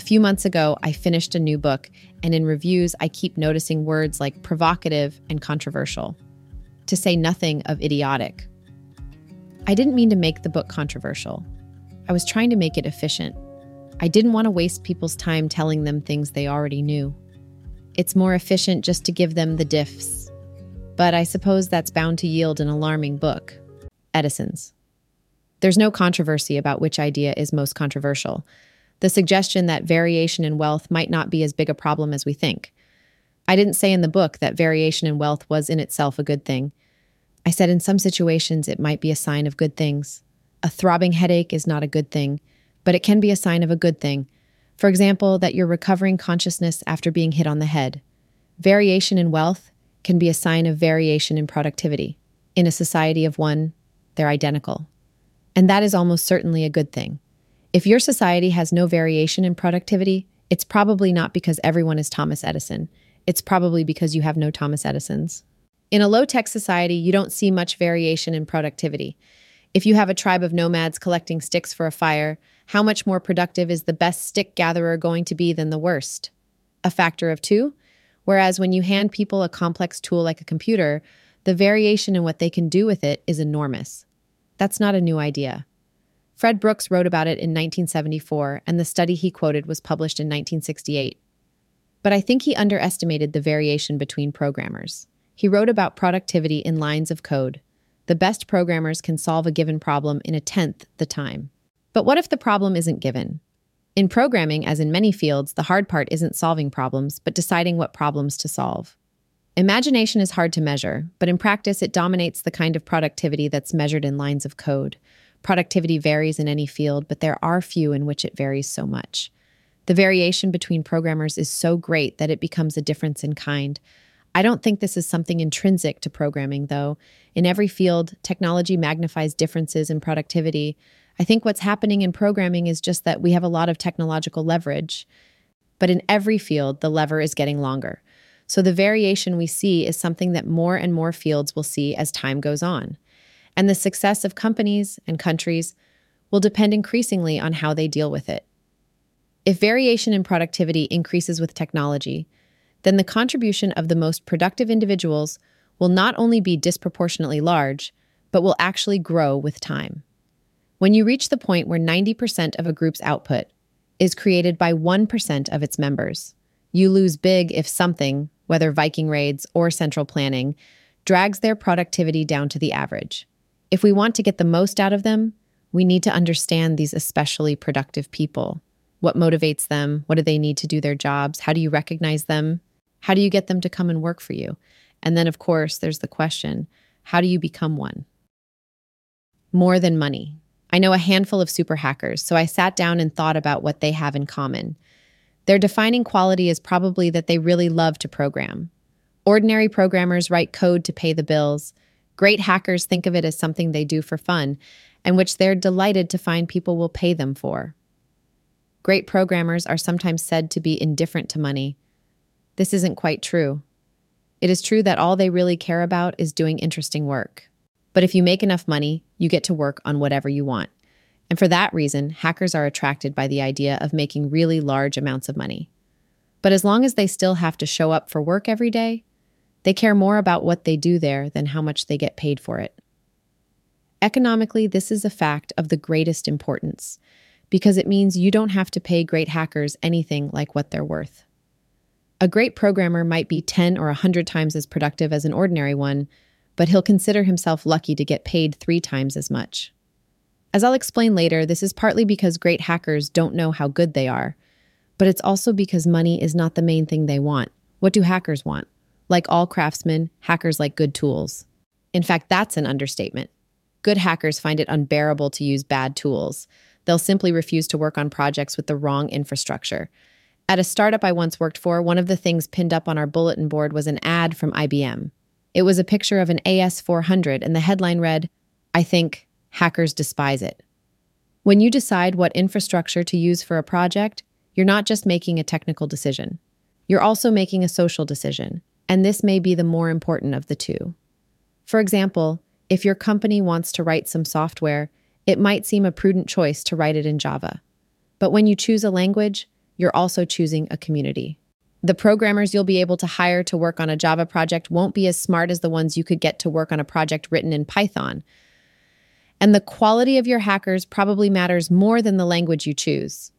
A few months ago, I finished a new book, and in reviews, I keep noticing words like provocative and controversial, to say nothing of idiotic. I didn't mean to make the book controversial. I was trying to make it efficient. I didn't want to waste people's time telling them things they already knew. It's more efficient just to give them the diffs. But I suppose that's bound to yield an alarming book Edison's. There's no controversy about which idea is most controversial. The suggestion that variation in wealth might not be as big a problem as we think. I didn't say in the book that variation in wealth was in itself a good thing. I said in some situations it might be a sign of good things. A throbbing headache is not a good thing, but it can be a sign of a good thing. For example, that you're recovering consciousness after being hit on the head. Variation in wealth can be a sign of variation in productivity. In a society of one, they're identical. And that is almost certainly a good thing. If your society has no variation in productivity, it's probably not because everyone is Thomas Edison. It's probably because you have no Thomas Edisons. In a low tech society, you don't see much variation in productivity. If you have a tribe of nomads collecting sticks for a fire, how much more productive is the best stick gatherer going to be than the worst? A factor of two? Whereas when you hand people a complex tool like a computer, the variation in what they can do with it is enormous. That's not a new idea. Fred Brooks wrote about it in 1974, and the study he quoted was published in 1968. But I think he underestimated the variation between programmers. He wrote about productivity in lines of code. The best programmers can solve a given problem in a tenth the time. But what if the problem isn't given? In programming, as in many fields, the hard part isn't solving problems, but deciding what problems to solve. Imagination is hard to measure, but in practice, it dominates the kind of productivity that's measured in lines of code. Productivity varies in any field, but there are few in which it varies so much. The variation between programmers is so great that it becomes a difference in kind. I don't think this is something intrinsic to programming, though. In every field, technology magnifies differences in productivity. I think what's happening in programming is just that we have a lot of technological leverage. But in every field, the lever is getting longer. So the variation we see is something that more and more fields will see as time goes on. And the success of companies and countries will depend increasingly on how they deal with it. If variation in productivity increases with technology, then the contribution of the most productive individuals will not only be disproportionately large, but will actually grow with time. When you reach the point where 90% of a group's output is created by 1% of its members, you lose big if something, whether Viking raids or central planning, drags their productivity down to the average. If we want to get the most out of them, we need to understand these especially productive people. What motivates them? What do they need to do their jobs? How do you recognize them? How do you get them to come and work for you? And then, of course, there's the question how do you become one? More than money. I know a handful of super hackers, so I sat down and thought about what they have in common. Their defining quality is probably that they really love to program. Ordinary programmers write code to pay the bills. Great hackers think of it as something they do for fun, and which they're delighted to find people will pay them for. Great programmers are sometimes said to be indifferent to money. This isn't quite true. It is true that all they really care about is doing interesting work. But if you make enough money, you get to work on whatever you want. And for that reason, hackers are attracted by the idea of making really large amounts of money. But as long as they still have to show up for work every day, they care more about what they do there than how much they get paid for it. Economically, this is a fact of the greatest importance because it means you don't have to pay great hackers anything like what they're worth. A great programmer might be 10 or 100 times as productive as an ordinary one, but he'll consider himself lucky to get paid three times as much. As I'll explain later, this is partly because great hackers don't know how good they are, but it's also because money is not the main thing they want. What do hackers want? Like all craftsmen, hackers like good tools. In fact, that's an understatement. Good hackers find it unbearable to use bad tools. They'll simply refuse to work on projects with the wrong infrastructure. At a startup I once worked for, one of the things pinned up on our bulletin board was an ad from IBM. It was a picture of an AS400, and the headline read, I think hackers despise it. When you decide what infrastructure to use for a project, you're not just making a technical decision. You're also making a social decision, and this may be the more important of the two. For example, if your company wants to write some software, it might seem a prudent choice to write it in Java. But when you choose a language, you're also choosing a community. The programmers you'll be able to hire to work on a Java project won't be as smart as the ones you could get to work on a project written in Python. And the quality of your hackers probably matters more than the language you choose.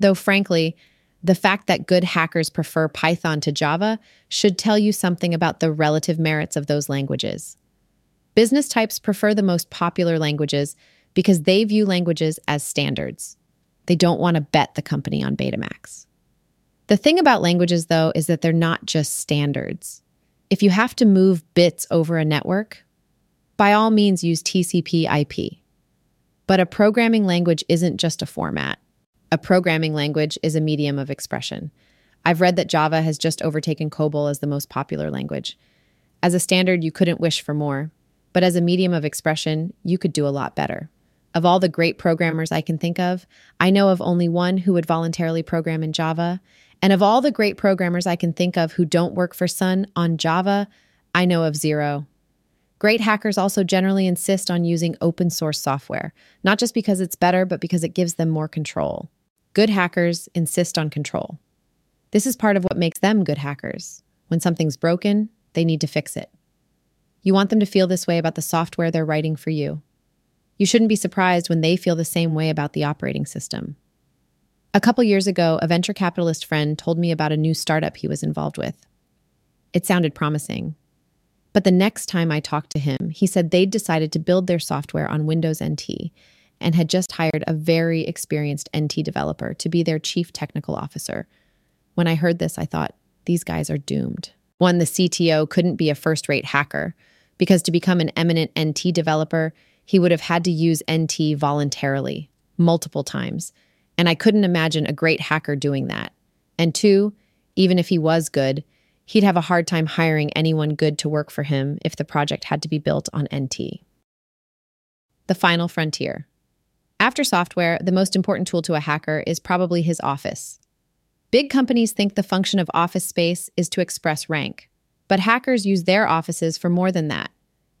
Though, frankly, the fact that good hackers prefer Python to Java should tell you something about the relative merits of those languages. Business types prefer the most popular languages because they view languages as standards. They don't want to bet the company on Betamax. The thing about languages, though, is that they're not just standards. If you have to move bits over a network, by all means use TCP IP. But a programming language isn't just a format. A programming language is a medium of expression. I've read that Java has just overtaken COBOL as the most popular language. As a standard, you couldn't wish for more, but as a medium of expression, you could do a lot better. Of all the great programmers I can think of, I know of only one who would voluntarily program in Java. And of all the great programmers I can think of who don't work for Sun on Java, I know of zero. Great hackers also generally insist on using open source software, not just because it's better, but because it gives them more control. Good hackers insist on control. This is part of what makes them good hackers. When something's broken, they need to fix it. You want them to feel this way about the software they're writing for you. You shouldn't be surprised when they feel the same way about the operating system. A couple years ago, a venture capitalist friend told me about a new startup he was involved with. It sounded promising. But the next time I talked to him, he said they'd decided to build their software on Windows NT and had just hired a very experienced NT developer to be their chief technical officer. When I heard this, I thought, these guys are doomed. One, the CTO couldn't be a first rate hacker, because to become an eminent NT developer, he would have had to use NT voluntarily, multiple times. And I couldn't imagine a great hacker doing that. And two, even if he was good, he'd have a hard time hiring anyone good to work for him if the project had to be built on NT. The final frontier. After software, the most important tool to a hacker is probably his office. Big companies think the function of office space is to express rank, but hackers use their offices for more than that.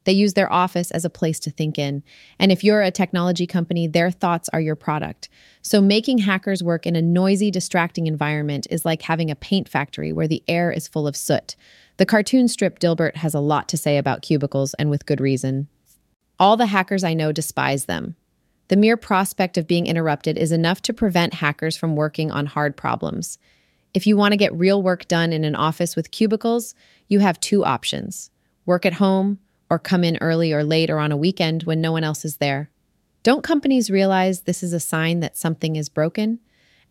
They use their office as a place to think in. And if you're a technology company, their thoughts are your product. So making hackers work in a noisy, distracting environment is like having a paint factory where the air is full of soot. The cartoon strip Dilbert has a lot to say about cubicles, and with good reason. All the hackers I know despise them. The mere prospect of being interrupted is enough to prevent hackers from working on hard problems. If you want to get real work done in an office with cubicles, you have two options work at home or come in early or late or on a weekend when no one else is there. Don't companies realize this is a sign that something is broken?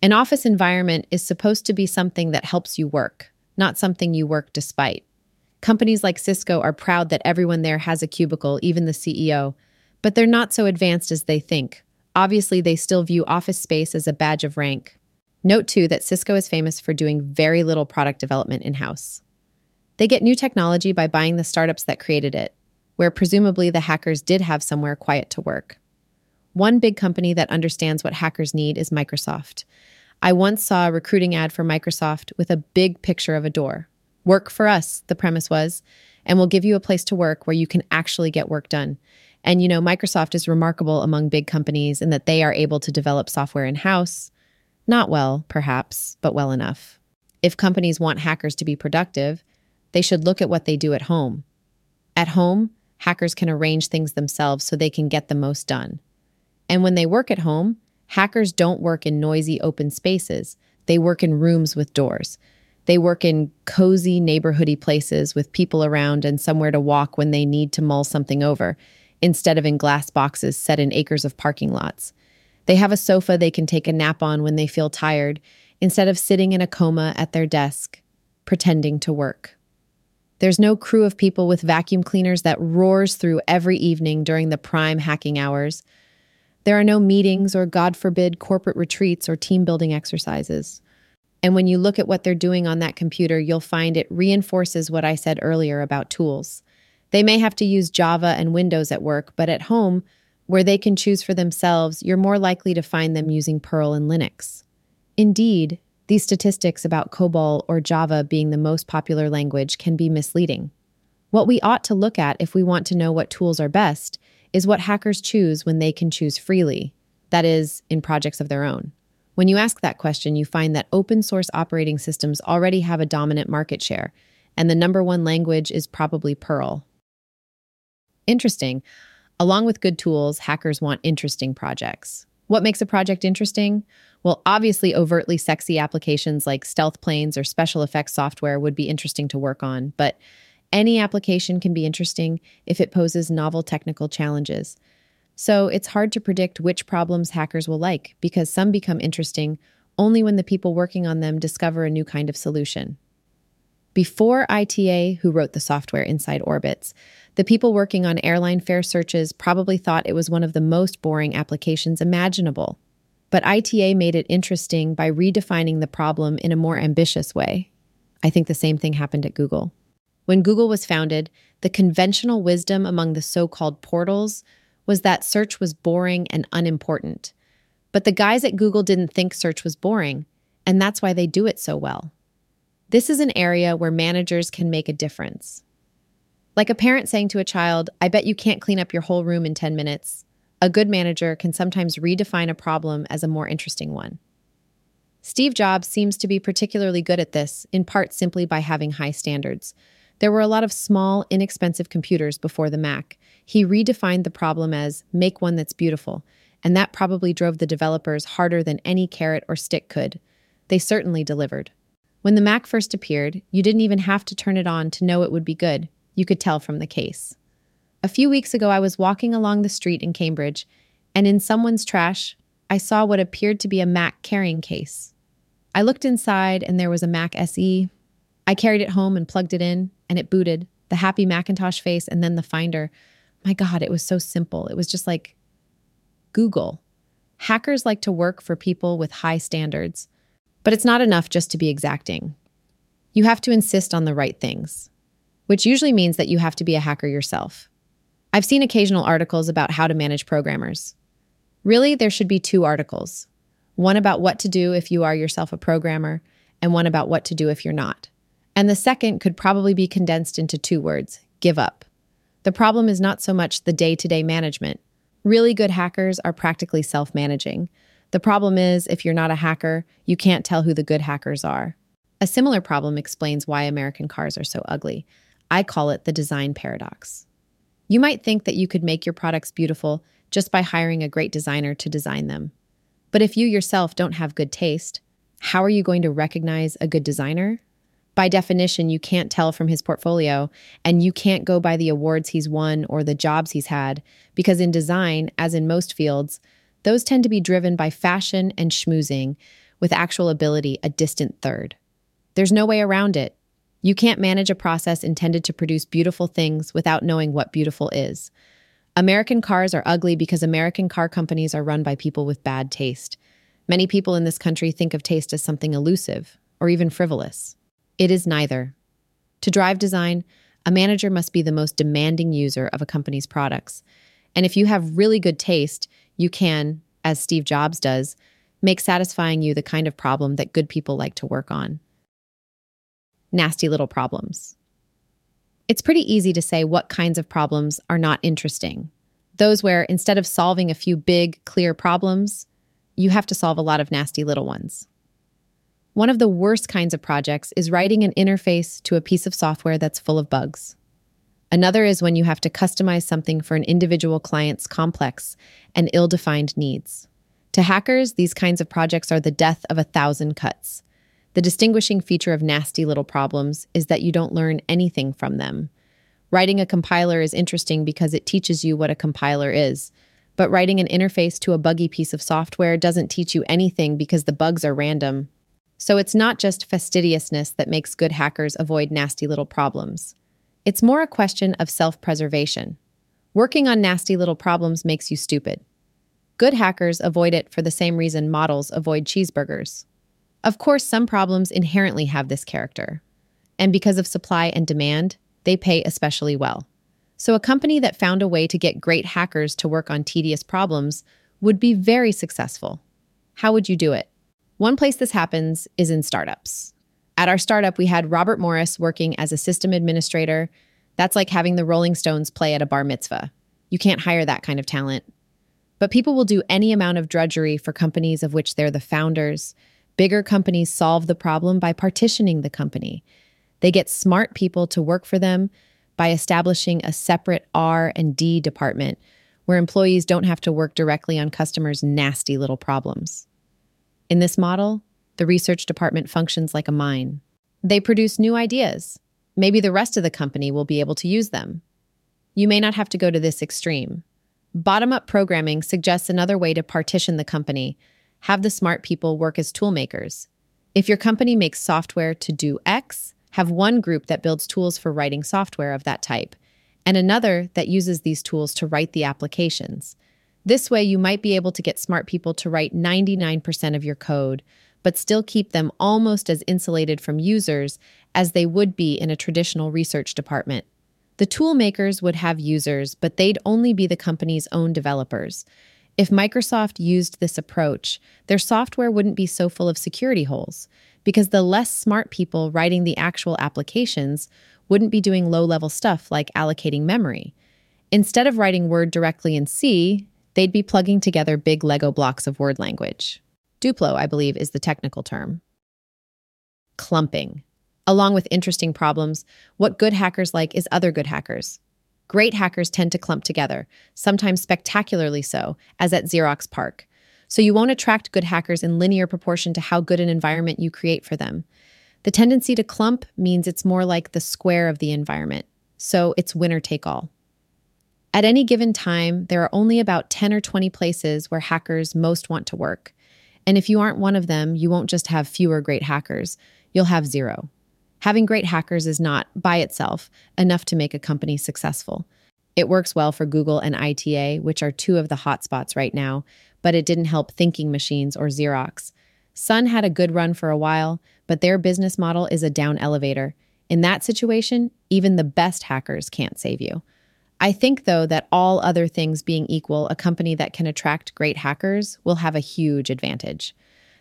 An office environment is supposed to be something that helps you work, not something you work despite. Companies like Cisco are proud that everyone there has a cubicle, even the CEO, but they're not so advanced as they think. Obviously, they still view office space as a badge of rank. Note too that Cisco is famous for doing very little product development in house. They get new technology by buying the startups that created it, where presumably the hackers did have somewhere quiet to work. One big company that understands what hackers need is Microsoft. I once saw a recruiting ad for Microsoft with a big picture of a door. Work for us, the premise was, and we'll give you a place to work where you can actually get work done. And you know, Microsoft is remarkable among big companies in that they are able to develop software in house. Not well, perhaps, but well enough. If companies want hackers to be productive, they should look at what they do at home. At home, hackers can arrange things themselves so they can get the most done. And when they work at home, hackers don't work in noisy open spaces. They work in rooms with doors. They work in cozy neighborhoody places with people around and somewhere to walk when they need to mull something over, instead of in glass boxes set in acres of parking lots. They have a sofa they can take a nap on when they feel tired, instead of sitting in a coma at their desk, pretending to work. There's no crew of people with vacuum cleaners that roars through every evening during the prime hacking hours. There are no meetings or, God forbid, corporate retreats or team building exercises. And when you look at what they're doing on that computer, you'll find it reinforces what I said earlier about tools. They may have to use Java and Windows at work, but at home, where they can choose for themselves, you're more likely to find them using Perl and Linux. Indeed, these statistics about COBOL or Java being the most popular language can be misleading. What we ought to look at if we want to know what tools are best is what hackers choose when they can choose freely, that is, in projects of their own. When you ask that question, you find that open source operating systems already have a dominant market share, and the number one language is probably Perl. Interesting. Along with good tools, hackers want interesting projects. What makes a project interesting? Well, obviously, overtly sexy applications like stealth planes or special effects software would be interesting to work on, but any application can be interesting if it poses novel technical challenges. So it's hard to predict which problems hackers will like because some become interesting only when the people working on them discover a new kind of solution. Before ITA, who wrote the software inside Orbitz, the people working on airline fare searches probably thought it was one of the most boring applications imaginable. But ITA made it interesting by redefining the problem in a more ambitious way. I think the same thing happened at Google. When Google was founded, the conventional wisdom among the so called portals was that search was boring and unimportant. But the guys at Google didn't think search was boring, and that's why they do it so well. This is an area where managers can make a difference. Like a parent saying to a child, I bet you can't clean up your whole room in 10 minutes. A good manager can sometimes redefine a problem as a more interesting one. Steve Jobs seems to be particularly good at this, in part simply by having high standards. There were a lot of small, inexpensive computers before the Mac. He redefined the problem as make one that's beautiful, and that probably drove the developers harder than any carrot or stick could. They certainly delivered. When the Mac first appeared, you didn't even have to turn it on to know it would be good. You could tell from the case. A few weeks ago, I was walking along the street in Cambridge, and in someone's trash, I saw what appeared to be a Mac carrying case. I looked inside, and there was a Mac SE. I carried it home and plugged it in, and it booted the happy Macintosh face and then the Finder. My God, it was so simple. It was just like Google. Hackers like to work for people with high standards, but it's not enough just to be exacting. You have to insist on the right things, which usually means that you have to be a hacker yourself. I've seen occasional articles about how to manage programmers. Really, there should be two articles one about what to do if you are yourself a programmer, and one about what to do if you're not. And the second could probably be condensed into two words give up. The problem is not so much the day to day management. Really good hackers are practically self managing. The problem is, if you're not a hacker, you can't tell who the good hackers are. A similar problem explains why American cars are so ugly. I call it the design paradox. You might think that you could make your products beautiful just by hiring a great designer to design them. But if you yourself don't have good taste, how are you going to recognize a good designer? By definition, you can't tell from his portfolio, and you can't go by the awards he's won or the jobs he's had, because in design, as in most fields, those tend to be driven by fashion and schmoozing, with actual ability a distant third. There's no way around it. You can't manage a process intended to produce beautiful things without knowing what beautiful is. American cars are ugly because American car companies are run by people with bad taste. Many people in this country think of taste as something elusive or even frivolous. It is neither. To drive design, a manager must be the most demanding user of a company's products. And if you have really good taste, you can, as Steve Jobs does, make satisfying you the kind of problem that good people like to work on nasty little problems. It's pretty easy to say what kinds of problems are not interesting. Those where instead of solving a few big, clear problems, you have to solve a lot of nasty little ones. One of the worst kinds of projects is writing an interface to a piece of software that's full of bugs. Another is when you have to customize something for an individual client's complex and ill defined needs. To hackers, these kinds of projects are the death of a thousand cuts. The distinguishing feature of nasty little problems is that you don't learn anything from them. Writing a compiler is interesting because it teaches you what a compiler is. But writing an interface to a buggy piece of software doesn't teach you anything because the bugs are random. So it's not just fastidiousness that makes good hackers avoid nasty little problems. It's more a question of self preservation. Working on nasty little problems makes you stupid. Good hackers avoid it for the same reason models avoid cheeseburgers. Of course, some problems inherently have this character. And because of supply and demand, they pay especially well. So, a company that found a way to get great hackers to work on tedious problems would be very successful. How would you do it? One place this happens is in startups. At our startup, we had Robert Morris working as a system administrator. That's like having the Rolling Stones play at a bar mitzvah. You can't hire that kind of talent. But people will do any amount of drudgery for companies of which they're the founders. Bigger companies solve the problem by partitioning the company. They get smart people to work for them by establishing a separate R and D department where employees don't have to work directly on customers' nasty little problems. In this model, the research department functions like a mine. They produce new ideas. Maybe the rest of the company will be able to use them. You may not have to go to this extreme. Bottom up programming suggests another way to partition the company have the smart people work as toolmakers. If your company makes software to do X, have one group that builds tools for writing software of that type, and another that uses these tools to write the applications. This way, you might be able to get smart people to write 99% of your code, but still keep them almost as insulated from users as they would be in a traditional research department. The tool makers would have users, but they'd only be the company's own developers. If Microsoft used this approach, their software wouldn't be so full of security holes, because the less smart people writing the actual applications wouldn't be doing low level stuff like allocating memory. Instead of writing Word directly in C, they'd be plugging together big Lego blocks of word language. Duplo, I believe, is the technical term. Clumping. Along with interesting problems, what good hackers like is other good hackers. Great hackers tend to clump together, sometimes spectacularly so, as at Xerox PARC. So you won't attract good hackers in linear proportion to how good an environment you create for them. The tendency to clump means it's more like the square of the environment, so it's winner take all. At any given time, there are only about 10 or 20 places where hackers most want to work. And if you aren't one of them, you won't just have fewer great hackers, you'll have zero. Having great hackers is not, by itself, enough to make a company successful. It works well for Google and ITA, which are two of the hotspots right now, but it didn't help Thinking Machines or Xerox. Sun had a good run for a while, but their business model is a down elevator. In that situation, even the best hackers can't save you. I think, though, that all other things being equal, a company that can attract great hackers will have a huge advantage.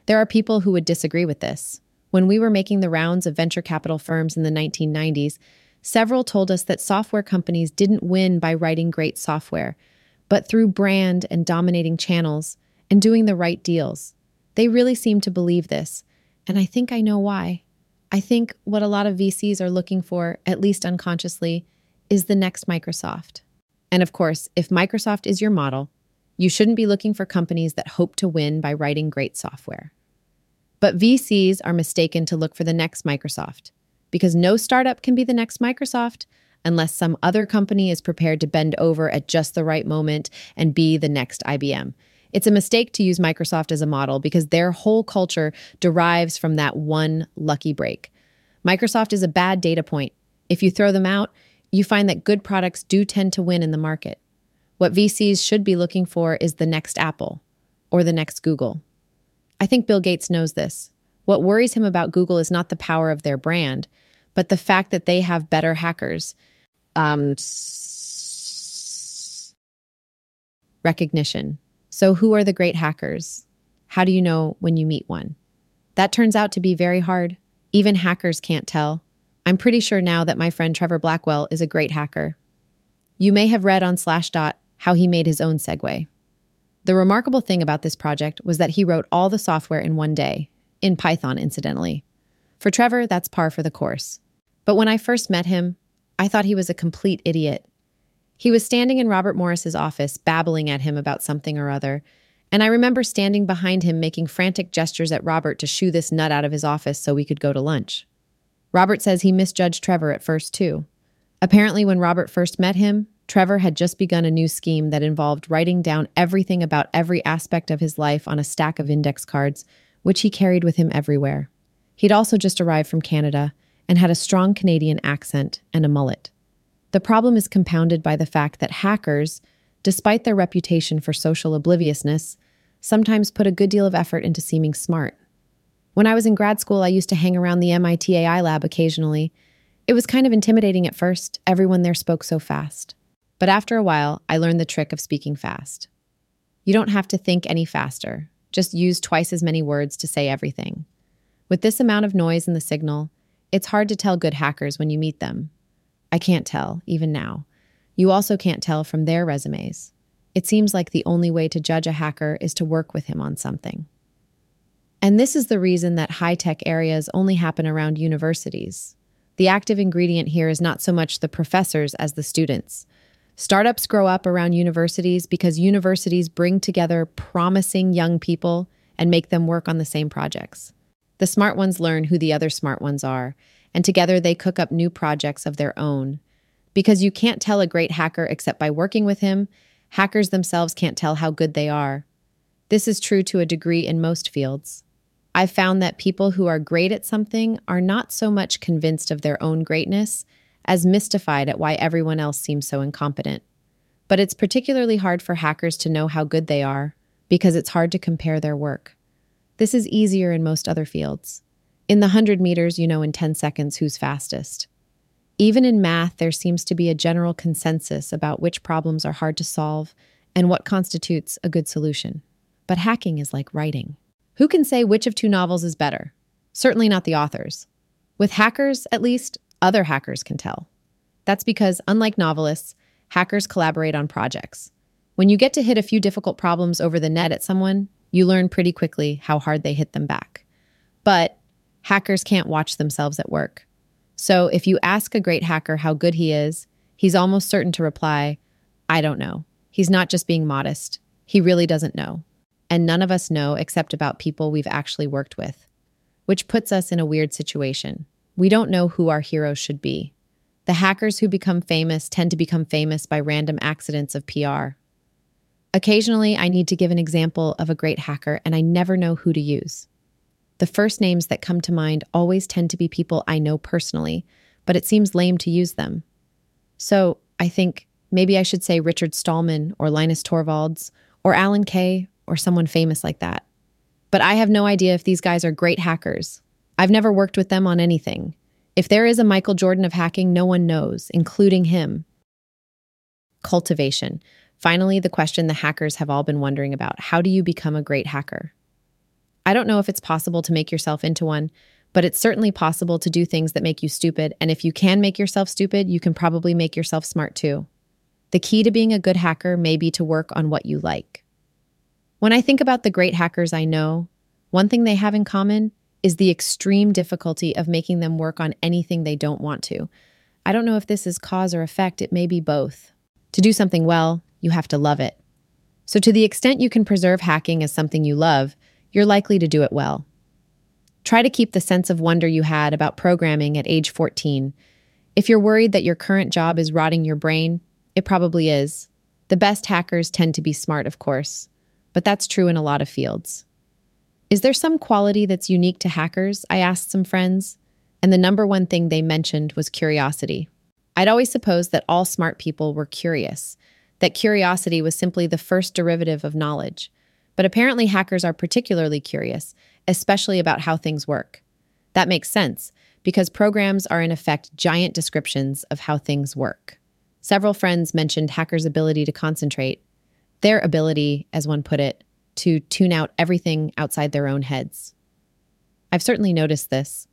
There are people who would disagree with this. When we were making the rounds of venture capital firms in the 1990s, several told us that software companies didn't win by writing great software, but through brand and dominating channels and doing the right deals. They really seem to believe this, and I think I know why. I think what a lot of VCs are looking for, at least unconsciously, is the next Microsoft. And of course, if Microsoft is your model, you shouldn't be looking for companies that hope to win by writing great software. But VCs are mistaken to look for the next Microsoft because no startup can be the next Microsoft unless some other company is prepared to bend over at just the right moment and be the next IBM. It's a mistake to use Microsoft as a model because their whole culture derives from that one lucky break. Microsoft is a bad data point. If you throw them out, you find that good products do tend to win in the market. What VCs should be looking for is the next Apple or the next Google. I think Bill Gates knows this. What worries him about Google is not the power of their brand, but the fact that they have better hackers. Um, recognition. So, who are the great hackers? How do you know when you meet one? That turns out to be very hard. Even hackers can't tell. I'm pretty sure now that my friend Trevor Blackwell is a great hacker. You may have read on Slashdot how he made his own Segway. The remarkable thing about this project was that he wrote all the software in one day, in Python, incidentally. For Trevor, that's par for the course. But when I first met him, I thought he was a complete idiot. He was standing in Robert Morris's office, babbling at him about something or other, and I remember standing behind him making frantic gestures at Robert to shoo this nut out of his office so we could go to lunch. Robert says he misjudged Trevor at first, too. Apparently, when Robert first met him, Trevor had just begun a new scheme that involved writing down everything about every aspect of his life on a stack of index cards, which he carried with him everywhere. He'd also just arrived from Canada and had a strong Canadian accent and a mullet. The problem is compounded by the fact that hackers, despite their reputation for social obliviousness, sometimes put a good deal of effort into seeming smart. When I was in grad school, I used to hang around the MIT AI lab occasionally. It was kind of intimidating at first, everyone there spoke so fast. But after a while, I learned the trick of speaking fast. You don't have to think any faster, just use twice as many words to say everything. With this amount of noise in the signal, it's hard to tell good hackers when you meet them. I can't tell, even now. You also can't tell from their resumes. it seems like the only way to judge a hacker is to work with him on something. And this is the reason that high tech areas only happen around universities. The active ingredient here is not so much the professors as the students. Startups grow up around universities because universities bring together promising young people and make them work on the same projects. The smart ones learn who the other smart ones are, and together they cook up new projects of their own. Because you can't tell a great hacker except by working with him, hackers themselves can't tell how good they are. This is true to a degree in most fields. I've found that people who are great at something are not so much convinced of their own greatness as mystified at why everyone else seems so incompetent. But it's particularly hard for hackers to know how good they are because it's hard to compare their work. This is easier in most other fields. In the 100 meters, you know in 10 seconds who's fastest. Even in math, there seems to be a general consensus about which problems are hard to solve and what constitutes a good solution. But hacking is like writing. Who can say which of two novels is better? Certainly not the authors. With hackers, at least, other hackers can tell. That's because, unlike novelists, hackers collaborate on projects. When you get to hit a few difficult problems over the net at someone, you learn pretty quickly how hard they hit them back. But hackers can't watch themselves at work. So if you ask a great hacker how good he is, he's almost certain to reply, I don't know. He's not just being modest. He really doesn't know. And none of us know except about people we've actually worked with, which puts us in a weird situation. We don't know who our heroes should be. The hackers who become famous tend to become famous by random accidents of PR. Occasionally, I need to give an example of a great hacker, and I never know who to use. The first names that come to mind always tend to be people I know personally, but it seems lame to use them. So I think maybe I should say Richard Stallman or Linus Torvalds or Alan Kay or someone famous like that. But I have no idea if these guys are great hackers. I've never worked with them on anything. If there is a Michael Jordan of hacking, no one knows, including him. Cultivation. Finally, the question the hackers have all been wondering about how do you become a great hacker? I don't know if it's possible to make yourself into one, but it's certainly possible to do things that make you stupid. And if you can make yourself stupid, you can probably make yourself smart too. The key to being a good hacker may be to work on what you like. When I think about the great hackers I know, one thing they have in common is the extreme difficulty of making them work on anything they don't want to. I don't know if this is cause or effect, it may be both. To do something well, you have to love it. So, to the extent you can preserve hacking as something you love, you're likely to do it well. Try to keep the sense of wonder you had about programming at age 14. If you're worried that your current job is rotting your brain, it probably is. The best hackers tend to be smart, of course, but that's true in a lot of fields. Is there some quality that's unique to hackers? I asked some friends, and the number one thing they mentioned was curiosity. I'd always supposed that all smart people were curious, that curiosity was simply the first derivative of knowledge. But apparently, hackers are particularly curious, especially about how things work. That makes sense, because programs are in effect giant descriptions of how things work. Several friends mentioned hackers' ability to concentrate, their ability, as one put it, to tune out everything outside their own heads. I've certainly noticed this.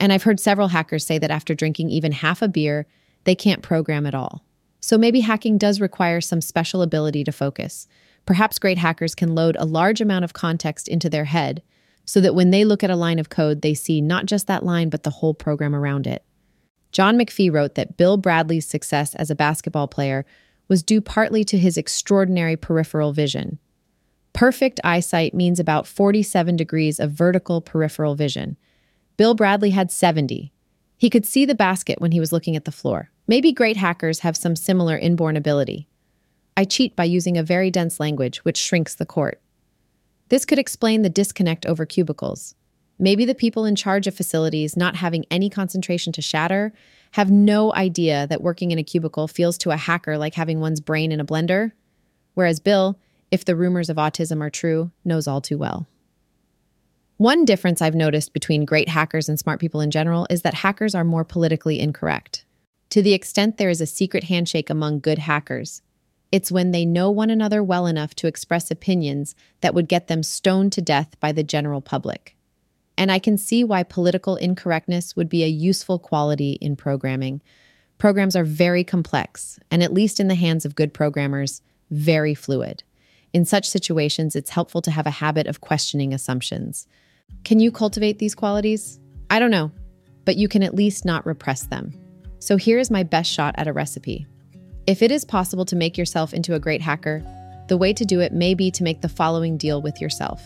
And I've heard several hackers say that after drinking even half a beer, they can't program at all. So maybe hacking does require some special ability to focus. Perhaps great hackers can load a large amount of context into their head so that when they look at a line of code, they see not just that line, but the whole program around it. John McPhee wrote that Bill Bradley's success as a basketball player was due partly to his extraordinary peripheral vision. Perfect eyesight means about 47 degrees of vertical peripheral vision. Bill Bradley had 70. He could see the basket when he was looking at the floor. Maybe great hackers have some similar inborn ability. I cheat by using a very dense language, which shrinks the court. This could explain the disconnect over cubicles. Maybe the people in charge of facilities not having any concentration to shatter have no idea that working in a cubicle feels to a hacker like having one's brain in a blender, whereas Bill if the rumors of autism are true, knows all too well. One difference I've noticed between great hackers and smart people in general is that hackers are more politically incorrect. To the extent there is a secret handshake among good hackers, it's when they know one another well enough to express opinions that would get them stoned to death by the general public. And I can see why political incorrectness would be a useful quality in programming. Programs are very complex, and at least in the hands of good programmers, very fluid. In such situations, it's helpful to have a habit of questioning assumptions. Can you cultivate these qualities? I don't know, but you can at least not repress them. So here is my best shot at a recipe. If it is possible to make yourself into a great hacker, the way to do it may be to make the following deal with yourself.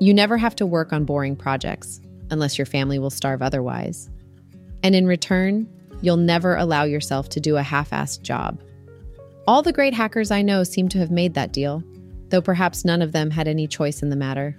You never have to work on boring projects, unless your family will starve otherwise. And in return, you'll never allow yourself to do a half assed job. All the great hackers I know seem to have made that deal, though perhaps none of them had any choice in the matter.